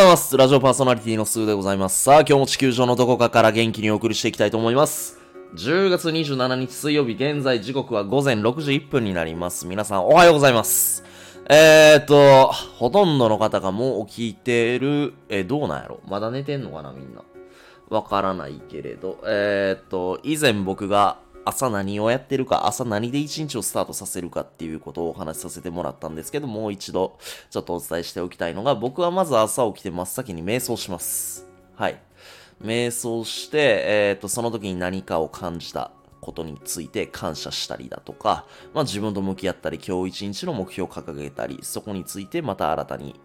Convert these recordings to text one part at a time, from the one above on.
ございます。ラジオパーソナリティのスーでございます。さあ、今日も地球上のどこかから元気にお送りしていきたいと思います。10月27日水曜日、現在時刻は午前6時1分になります。皆さん、おはようございます。えーと、ほとんどの方がもう起きてる、え、どうなんやろ？まだ寝てんのかな、みんな。わからないけれど、えーと、以前僕が朝何をやってるか、朝何で一日をスタートさせるかっていうことをお話しさせてもらったんですけど、もう一度ちょっとお伝えしておきたいのが、僕はまず朝起きて真っ先に瞑想します。はい。瞑想して、えーと、その時に何かを感じたことについて感謝したりだとか、まあ自分と向き合ったり、今日一日の目標を掲げたり、そこについてまた新たに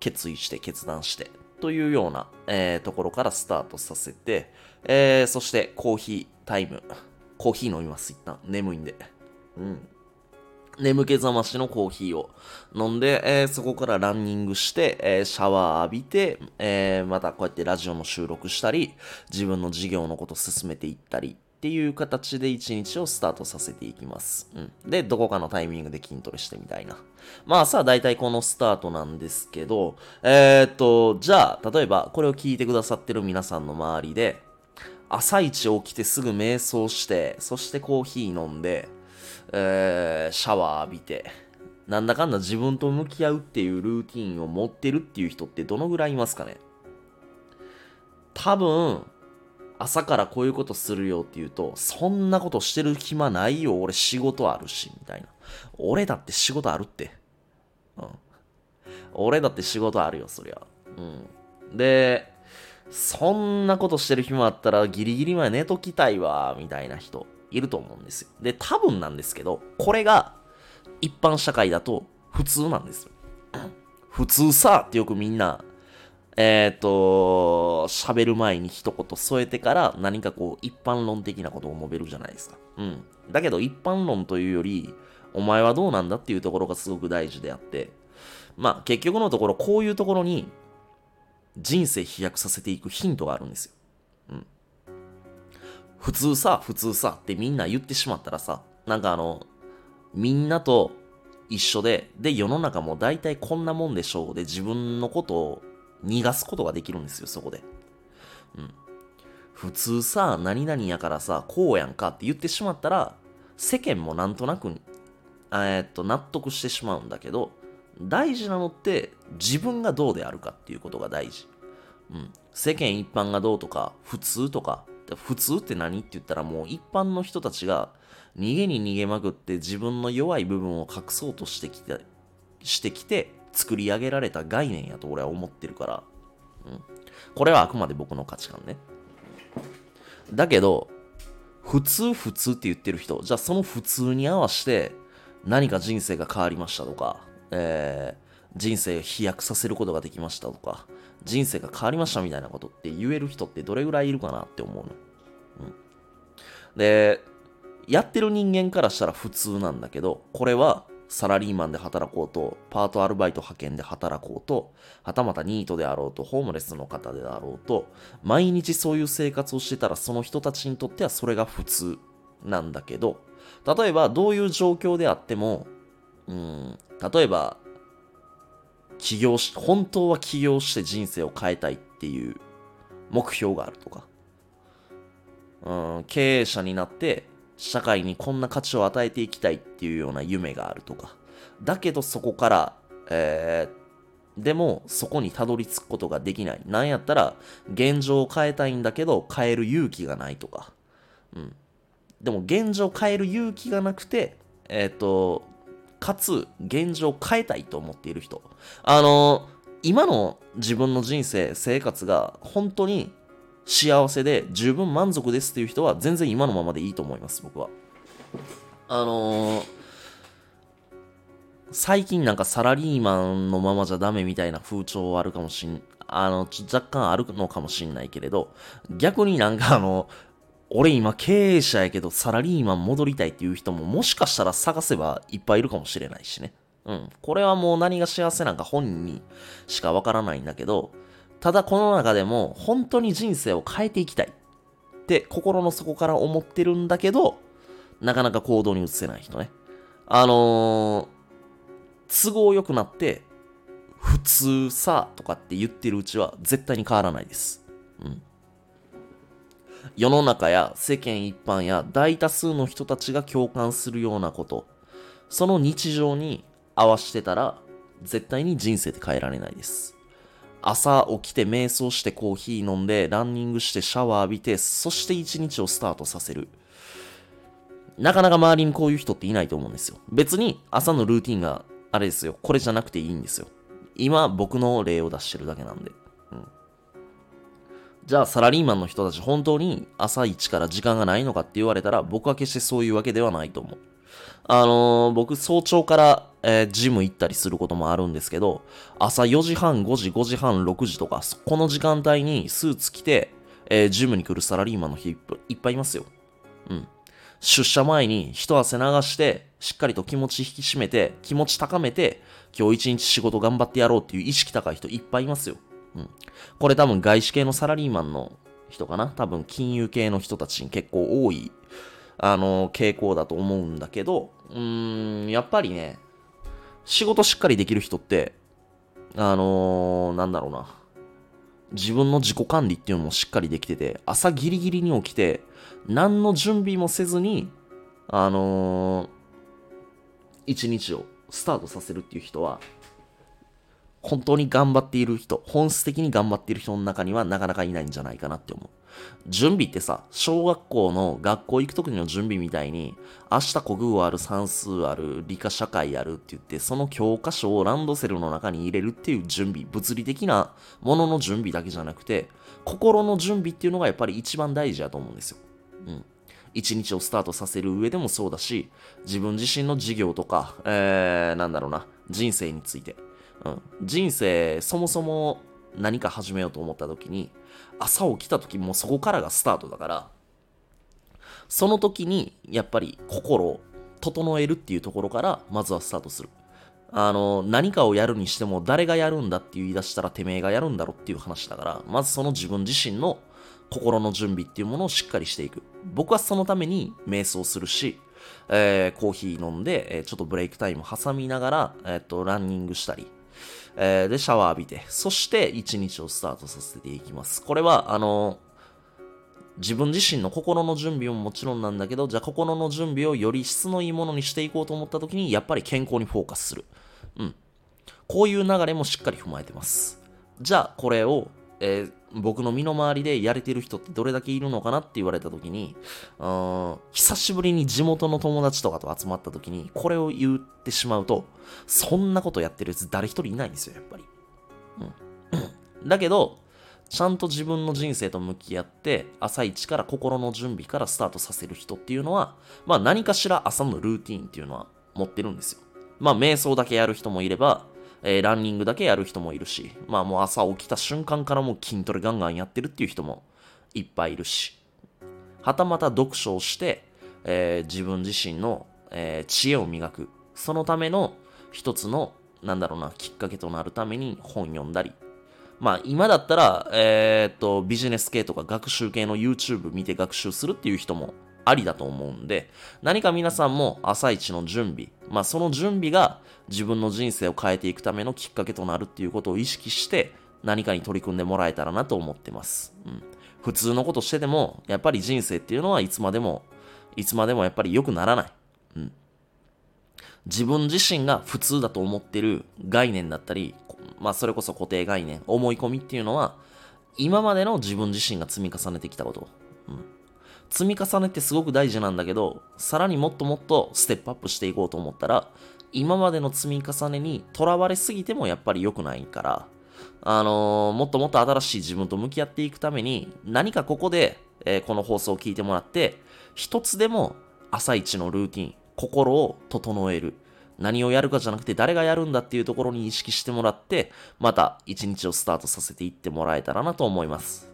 決意して決断して、というような、えーところからスタートさせて、えーそしてコーヒータイム。コーヒー飲みます、一旦。眠いんで。うん。眠気覚ましのコーヒーを飲んで、えーそこからランニングして、えーシャワー浴びて、えーまたこうやってラジオの収録したり、自分の事業のこと進めていったりっていう形で一日をスタートさせていきます。うん。で、どこかのタイミングで筋トレしてみたいな。まあさあ大体このスタートなんですけど、えーっと、じゃあ、例えばこれを聞いてくださってる皆さんの周りで、朝一起きてすぐ瞑想して、そしてコーヒー飲んで、えーシャワー浴びて、なんだかんだ自分と向き合うっていうルーティンを持ってるっていう人ってどのぐらいいますかね？多分、朝からこういうことするよって言うと、そんなことしてる暇ないよ、俺仕事あるし、みたいな。俺だって仕事あるって。うん。俺だって仕事あるよ、そりゃ。うん。で、そんなことしてる暇あったらギリギリまで寝ときたいわ、みたいな人いると思うんですよ。で、多分なんですけど、これが一般社会だと普通なんですよ。普通さってよくみんな、えっ、と、喋る前に一言添えてから何かこう一般論的なことを述べるじゃないですか。うん。だけど一般論というより、お前はどうなんだっていうところがすごく大事であって、まあ結局のところこういうところに人生飛躍させていくヒントがあるんですよ。うん。普通さ、普通さってみんな言ってしまったらさ、なんかあの、みんなと一緒で、で、世の中も大体こんなもんでしょうで、自分のことを逃がすことができるんですよ、そこで。うん。普通さ、何々やからさ、こうやんかって言ってしまったら、世間もなんとなく、えーっと、納得してしまうんだけど、大事なのって自分がどうであるかっていうことが大事。うん。世間一般がどうとか、普通とか、普通って何って言ったらもう一般の人たちが逃げに逃げまくって自分の弱い部分を隠そうとしてきて、してきて作り上げられた概念やと俺は思ってるから。うん。これはあくまで僕の価値観ね。だけど、普通普通って言ってる人、じゃあその普通に合わせて何か人生が変わりましたとか、えー人生を飛躍させることができましたとか、人生が変わりましたみたいなことって言える人ってどれぐらいいるかなって思うの。うん。で、やってる人間からしたら普通なんだけど、これはサラリーマンで働こうと、パートアルバイト派遣で働こうと、はたまたニートであろうと、ホームレスの方であろうと、毎日そういう生活をしてたらその人たちにとってはそれが普通なんだけど、例えばどういう状況であっても、うん、例えば、起業し、本当は起業して人生を変えたいっていう目標があるとか、うん、経営者になって社会にこんな価値を与えていきたいっていうような夢があるとか、だけどそこから、えーでもそこにたどり着くことができない。なんやったら現状を変えたいんだけど変える勇気がないとか。うん。でも現状を変える勇気がなくて、えっ、と、かつ現状を変えたいと思っている人。あの今の自分の人生、生活が本当に幸せで十分満足ですっていう人は全然今のままでいいと思います、僕は。あのー最近なんかサラリーマンのままじゃダメみたいな風潮はあるかもしん、あの、若干あるのかもしんないけれど、逆になんかあの、俺今経営者やけどサラリーマン戻りたいっていう人ももしかしたら探せばいっぱいいるかもしれないしね。うん。これはもう何が幸せなんか本人にしかわからないんだけど、ただこの中でも本当に人生を変えていきたいって心の底から思ってるんだけど、なかなか行動に移せない人ね。あのー、都合良くなって、普通さとかって言ってるうちは絶対に変わらないです。うん。世の中や世間一般や大多数の人たちが共感するようなこと、その日常に合わしてたら絶対に人生って変えられないです。朝起きて瞑想してコーヒー飲んでランニングしてシャワー浴びてそして一日をスタートさせる。なかなか周りにこういう人っていないと思うんですよ。別に朝のルーティンがあれですよ。これじゃなくていいんですよ。今僕の例を出してるだけなんで。じゃあサラリーマンの人たち本当に朝一から時間がないのかって言われたら僕は決してそういうわけではないと思う。あのー、僕早朝から、えー、ジム行ったりすることもあるんですけど、朝4時半、5時、5時半、6時とか、この時間帯にスーツ着て、えー、ジムに来るサラリーマンの人いっぱいいますよ。うん。出社前に一汗流して、しっかりと気持ち引き締めて、気持ち高めて、今日一日仕事頑張ってやろうっていう意識高い人いっぱいいますよ。うん。これ多分外資系のサラリーマンの人かな？多分金融系の人たちに結構多い、あの、傾向だと思うんだけど、うーん、やっぱりね、仕事しっかりできる人って、あのー、なんだろうな。自分の自己管理っていうのもしっかりできてて、朝ギリギリに起きて、何の準備もせずに、あのー、一日をスタートさせるっていう人は、本当に頑張っている人、本質的に頑張っている人の中にはなかなかいないんじゃないかなって思う。準備ってさ、小学校の学校行く時の準備みたいに、明日国語ある、算数ある、理科社会あるって言って、その教科書をランドセルの中に入れるっていう準備、物理的なものの準備だけじゃなくて、心の準備っていうのがやっぱり一番大事だと思うんですよ。うん。一日をスタートさせる上でもそうだし、自分自身の事業とか、えー、なんだろうな、人生について。うん。人生、そもそも何か始めようと思った時に、朝起きた時もそこからがスタートだから、その時にやっぱり心を整えるっていうところからまずはスタートする。あの、何かをやるにしても誰がやるんだって言い出したらてめえがやるんだろっていう話だから、まずその自分自身の心の準備っていうものをしっかりしていく。僕はそのために瞑想するし、えー、コーヒー飲んで、えー、ちょっとブレイクタイム挟みながら、えー、っと、ランニングしたり、えー、で、シャワー浴びて、そして一日をスタートさせていきます。これは、あの自分自身の心の準備ももちろんなんだけど、じゃあ心の準備をより質のいいものにしていこうと思った時に、やっぱり健康にフォーカスする。うん。こういう流れもしっかり踏まえてます。じゃあ、これを、えー、僕の身の回りでやれてる人ってどれだけいるのかなって言われた時に、うん、久しぶりに地元の友達とかと集まった時に、これを言ってしまうと、そんなことやってるやつ誰一人いないんですよ、やっぱり。うん。だけど、ちゃんと自分の人生と向き合って、朝一から心の準備からスタートさせる人っていうのは、まあ何かしら朝のルーティーンっていうのは持ってるんですよ。まあ瞑想だけやる人もいれば、えー、ランニングだけやる人もいるし、まあもう朝起きた瞬間からもう筋トレガンガンやってるっていう人もいっぱいいるし、はたまた読書をして、えー、自分自身の、えー、知恵を磨く。そのための一つの、なんだろうな、きっかけとなるために本読んだり。まあ今だったら、えー、っと、ビジネス系とか学習系の YouTube 見て学習するっていう人もありだと思うんで、何か皆さんも朝一の準備、まあその準備が自分の人生を変えていくためのきっかけとなるっていうことを意識して何かに取り組んでもらえたらなと思ってます。うん。普通のことしてても、やっぱり人生っていうのはいつまでも、いつまでもやっぱり良くならない。うん。自分自身が普通だと思ってる概念だったり、まあそれこそ固定概念、思い込みっていうのは、今までの自分自身が積み重ねてきたこと。うん。積み重ねってすごく大事なんだけど、さらにもっともっとステップアップしていこうと思ったら、今までの積み重ねにとらわれすぎてもやっぱり良くないから、あのー、もっともっと新しい自分と向き合っていくために、何かここで、えー、この放送を聞いてもらって、一つでも朝一のルーティン、心を整える。何をやるかじゃなくて誰がやるんだっていうところに意識してもらって、また一日をスタートさせていってもらえたらなと思います。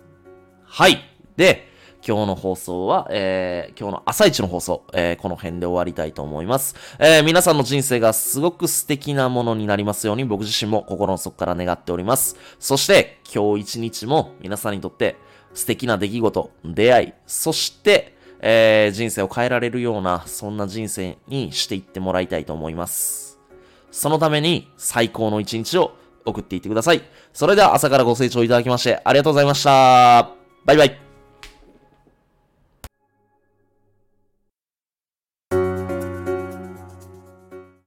はい。で、今日の放送は、えー、今日の朝一の放送、えー、この辺で終わりたいと思います。えー、皆さんの人生がすごく素敵なものになりますように僕自身も心の底から願っております。そして、今日一日も皆さんにとって素敵な出来事、出会い、そして、えー、人生を変えられるような、そんな人生にしていってもらいたいと思います。そのために最高の一日を送っていってください。それでは朝からご清聴いただきましてありがとうございました。バイバイ。